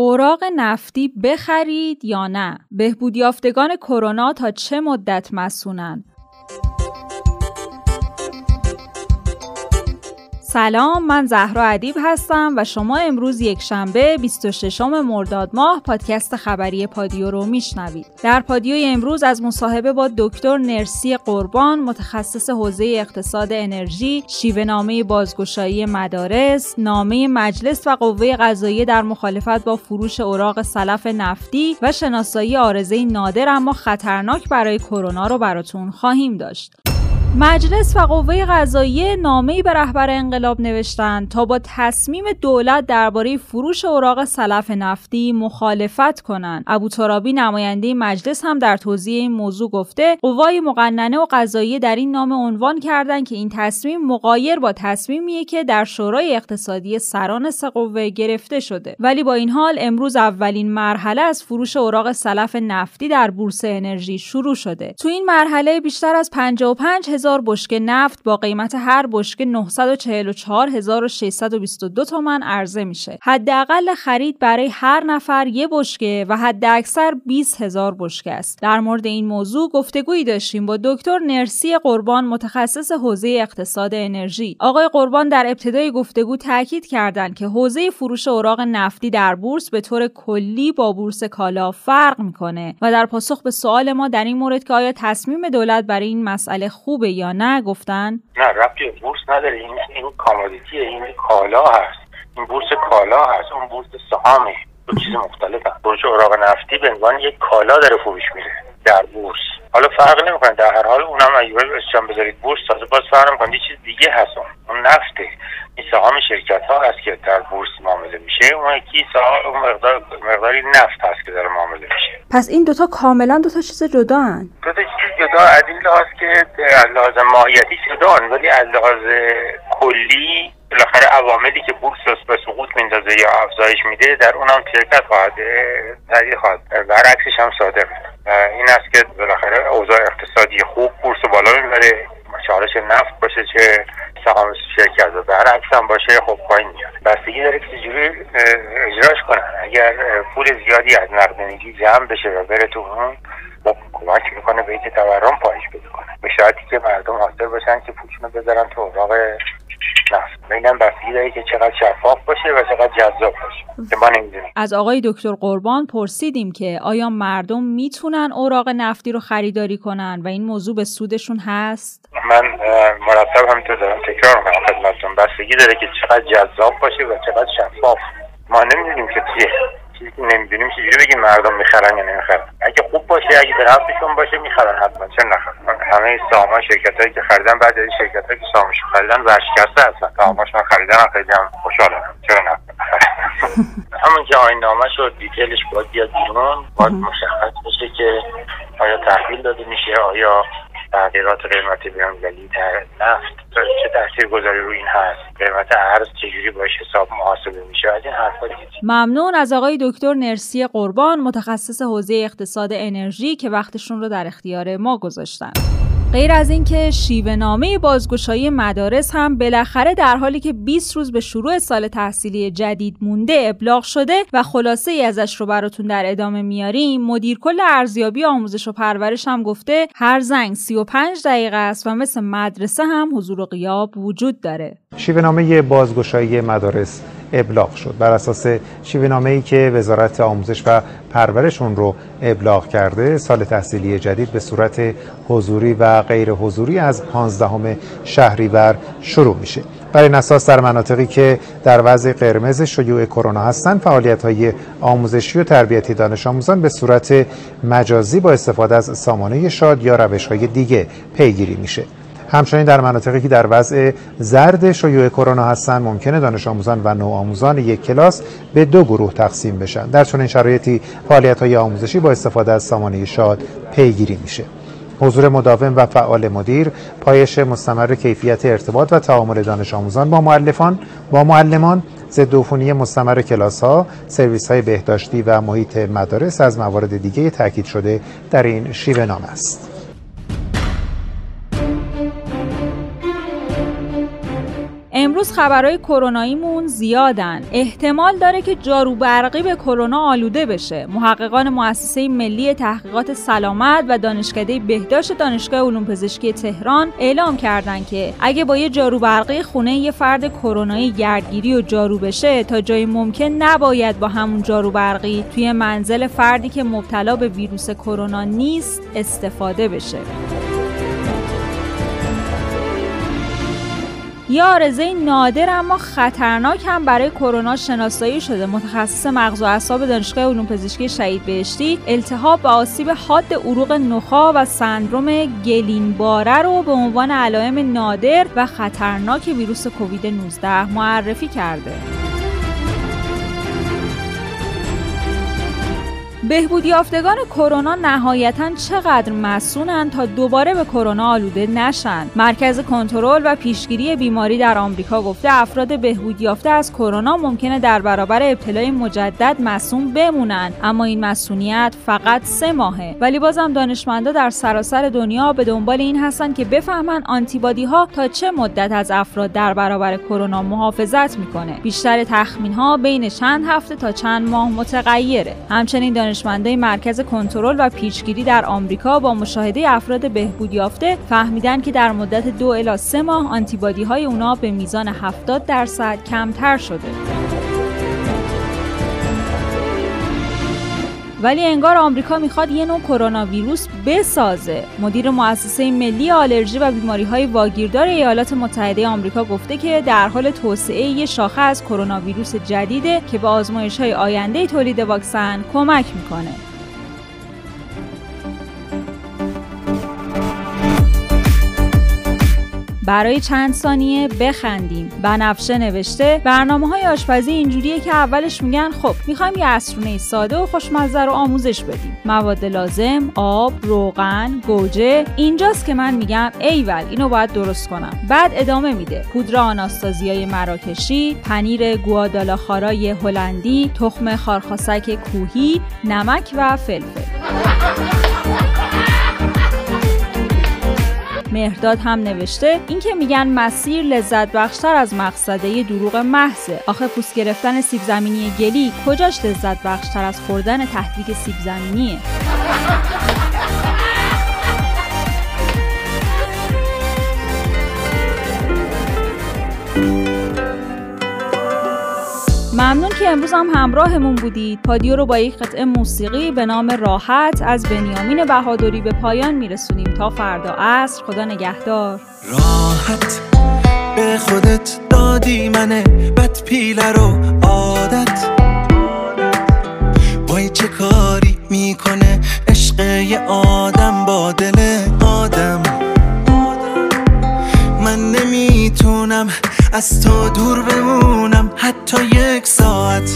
اوراق نفتی بخرید یا نه؟ بهبود یافتگان کرونا تا چه مدت مصونن؟ سلام من زهرا ادیب هستم و شما امروز یک شنبه 26 مرداد ماه پادکست خبری پادیو رو میشنوید. در پادیو امروز از مصاحبه با دکتر نرسی قربان متخصص حوزه اقتصاد انرژی، شیوه نامه بازگشایی مدارس، نامه مجلس و قوه قضاییه در مخالفت با فروش اوراق سلف نفتی و شناسایی عارضه نادر اما خطرناک برای کرونا رو براتون خواهیم داشت. مجلس و قوه قضاییه نامه‌ای به رهبر انقلاب نوشتند تا با تصمیم دولت درباره فروش اوراق سلف نفتی مخالفت کنند. ابو ترابی نماینده مجلس هم در توضیح این موضوع گفته قوای مقننه و قضاییه در این نامه عنوان کردند که این تصمیم مغایر با تصمیمیه که در شورای اقتصادی سران سه قوه گرفته شده ولی با این حال امروز اولین مرحله از فروش اوراق سلف نفتی در بورس انرژی شروع شده. تو این مرحله بیشتر از 55 هزار بشکه نفت با قیمت هر بشکه 944622 تومن عرضه میشه. حداقل خرید برای هر نفر یه بشکه و حد اکثر 20 هزار بشکه است. در مورد این موضوع گفتگویی داشتیم با دکتر نرسی قربان متخصص حوزه اقتصاد انرژی. آقای قربان در ابتدای گفتگو تاکید کردند که حوزه فروش اوراق نفتی در بورس به طور کلی با بورس کالا فرق می‌کنه و در پاسخ به سوال ما در این مورد که آیا تصمیم دولت برای این مسئله خوبه یا نه گفتن؟ نه ربطی بورس نداره. این این کامودیتی این کالا هست. این بورس کالا هست اون بورس سهامه. دو چیز مختلف هست بورس اوراق نفتی به عنوان یک کالا داره فروش میره در بورس. حالا فرق نمی‌کنه. در هر حال اونم اگه اسم بذارید بورس تازه باز فرق نمی‌کنه. یه چیز دیگه هست. اون اون نفته. این سهام شرکت ها هست که در بورس معامله میشه. اون یکی سهام مقدار مقداری نفت هست که داره معامله میشه. پس این دوتا کاملا دوتا چیز جدا هن دو تا چیز جدا. از این لحاظ که از لحاظ ماهیتی جدا ولی از لحاظ کلی بالاخره عواملی که بورس به سقوط میندازه یا افزایش میده در اونم شرکت خواهد تغییر خواهد برعکسش هم صادق این است که بالاخره اوضاع اقتصادی خوب بورس بالا می‌بره چالش نفت باشه چه سهام شرکت و برعکس هم باشه خب پایین میاد. بستگی داره که چجوری اجراش کنن. اگر پول زیادی از نقدینگی جمع بشه و بره تو اون خب کمک می‌کنه به اینکه تورم پایش بده کنه. به شرطی که مردم حاضر باشن که پولشون رو بذارن تو اوراق نفت اینم بستگی داره که چقدر شفاف باشه و چقدر جذاب باشه. که ما نمی‌دونیم از آقای دکتر قربان پرسیدیم که آیا مردم می‌تونن اوراق نفتی رو خریداری کنن و این موضوع به سودشون هست؟ من مرتب همینطور دارم تکرار می‌کنم. خدمتتون. بستگی داره که چقدر جذاب باشه و چقدر شفاف. ما نمی‌دونیم که چیه. چیزی که نمی‌دونیم چجوری بگیم مردم می‌خرن یا نمی‌خرن. اگه خوب باشه اگه به نفعشون باشه می‌خرن حتما. چه نخرن؟ همه سامان شرکت هایی که خریدن بعد از شرکت هایی که سامش خریدن ورشکسته هستن. سامانشون خریدن خیلی هم خوشحالن. چرا نه همون که آین نامه شد دیتیلش باید بیاد بیرون. باید مشخص بشه که آیا تحویل داده میشه آیا تغییرات قیمت بینالمللی در نفت چه تاثیر گذاری روی این هست؟ قیمت ارز چجوری باش حساب محاسبه میشه؟ از این حرفا ممنون از آقای دکتر نرسی قربان متخصص حوزه اقتصاد انرژی که وقتشون رو در اختیار ما گذاشتن. غیر از اینکه شیوه نامه بازگشایی مدارس هم بالاخره در حالی که 20 روز به شروع سال تحصیلی جدید مونده ابلاغ شده و خلاصه ای ازش رو براتون در ادامه میاریم مدیر کل ارزیابی آموزش و پرورش هم گفته هر زنگ 35 دقیقه است و مثل مدرسه هم حضور و غیاب وجود داره. شیوه نامه بازگشایی مدارس ابلاغ شد. بر اساس شیوه ای که وزارت آموزش و پرورش اون رو ابلاغ کرده سال تحصیلی جدید به صورت حضوری و غیر حضوری از 15 شهریور شروع میشه. بر این در مناطقی که در وضع قرمز شیوع کرونا هستند فعالیت های آموزشی و تربیتی دانش آموزان به صورت مجازی با استفاده از سامانه شاد یا روش های دیگه پیگیری میشه. همچنین در مناطقی که در وضع زرد شیوع کرونا هستند ممکنه دانش آموزان و نوآموزان یک کلاس به دو گروه تقسیم بشن. در چنین شرایطی فعالیت های آموزشی با استفاده از سامانه شاد پیگیری میشه. حضور مداوم و فعال مدیر پایش مستمر کیفیت ارتباط و تعامل دانش آموزان با معلفان با معلمان ضد مستمر کلاس ها سرویس های بهداشتی و محیط مدارس از موارد دیگه تاکید شده در این شیوه نامه است. امروز خبرهای کروناییمون زیادن. احتمال داره که جارو برقی به کرونا آلوده بشه. محققان مؤسسه ملی تحقیقات سلامت و دانشکده بهداشت دانشگاه علوم پزشکی تهران اعلام کردند که اگه با یه جارو برقی خونه یه فرد کرونایی گردگیری و جارو بشه تا جای ممکن نباید با همون جارو برقی توی منزل فردی که مبتلا به ویروس کرونا نیست استفاده بشه. یه آرزه نادر اما خطرناک هم برای کرونا شناسایی شده. متخصص مغز و اعصاب دانشگاه علوم پزشکی شهید بهشتی التهاب و آسیب حاد عروق نخا و سندروم گلینباره رو به عنوان علائم نادر و خطرناک ویروس کووید 19 معرفی کرده. بهبود یافتگان کرونا نهایتا چقدر مسونن تا دوباره به کرونا آلوده نشن؟ مرکز کنترل و پیشگیری بیماری در آمریکا گفته افراد بهبود یافته از کرونا ممکنه در برابر ابتلای مجدد مسون بمونن. اما این مسئولیت فقط سه ماهه. ولی بازم دانشمندا در سراسر دنیا به دنبال این هستن که بفهمن آنتیبادی ها تا چه مدت از افراد در برابر کرونا محافظت می‌کنه. بیشتر تخمین ها بین چند هفته تا چند ماه متغیره. همچنین دانش دانشمندای مرکز کنترل و پیشگیری در آمریکا با مشاهده افراد بهبود یافته فهمیدن که در مدت دو الی سه ماه آنتیبادی های اونا به میزان 70 درصد کمتر شده. ولی انگار آمریکا می‌خواد یه نوع کرونا ویروس بسازه. مدیر مؤسسه ملی آلرژی و بیماری های واگیردار ایالات متحده آمریکا گفته که در حال توسعه یه شاخه از کرونا ویروس جدیده که به آزمایش های آینده تولید واکسن کمک می‌کنه. برای چند ثانیه بخندیم. بنفشه نوشته برنامه های آشپزی اینجوریه که اولش میگن خب می‌خوایم یه اسرونه ساده و خوشمزه رو آموزش بدیم. مواد لازم آب روغن گوجه. اینجاست که من میگم ایول اینو باید درست کنم. بعد ادامه میده. پودر آناستازیای مراکشی پنیر گوادالاخارای هلندی تخم خارخاسک کوهی نمک و فلفل. مهرداد هم نوشته اینکه میگن مسیر لذت بخشتر از مقصده دروغ محضه. آخه پوست گرفتن سیب زمینی گلی کجاش لذت بخشتر از خوردن تهدیگ سیب زمینیه؟ ممنون که امروز هم همراهمون بودید. پادیو رو با یک قطعه موسیقی به نام راحت از بنیامین بهادری به پایان میرسونیم. تا فردا عصر خدا نگهدار. راحت به خودت دادی منه. بد پیله رو عادت. وای چه کاری می‌کنه عشق یه آدم با دل آدم. من نمی‌تونم از تو دور بمونم حتی یک ساعت.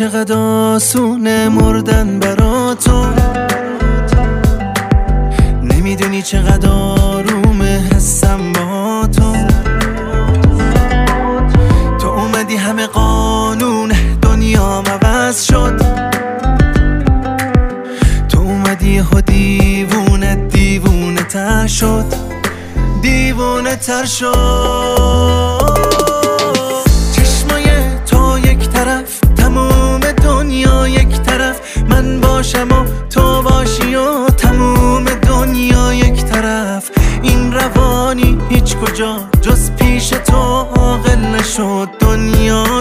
چقدر آسونه مردن برا تو نمی‌دونی چقدر آرومه حسم با تو تو اومدی همه قانون دنیا عوض شد. تو اومدی ها دیوونه دیوونه تر شد. دیوونه تر شد. من باشم و تو باشی و تموم دنیا یک طرف. این روانی هیچ کجا جز پیش تو عاقل نشد. دنیا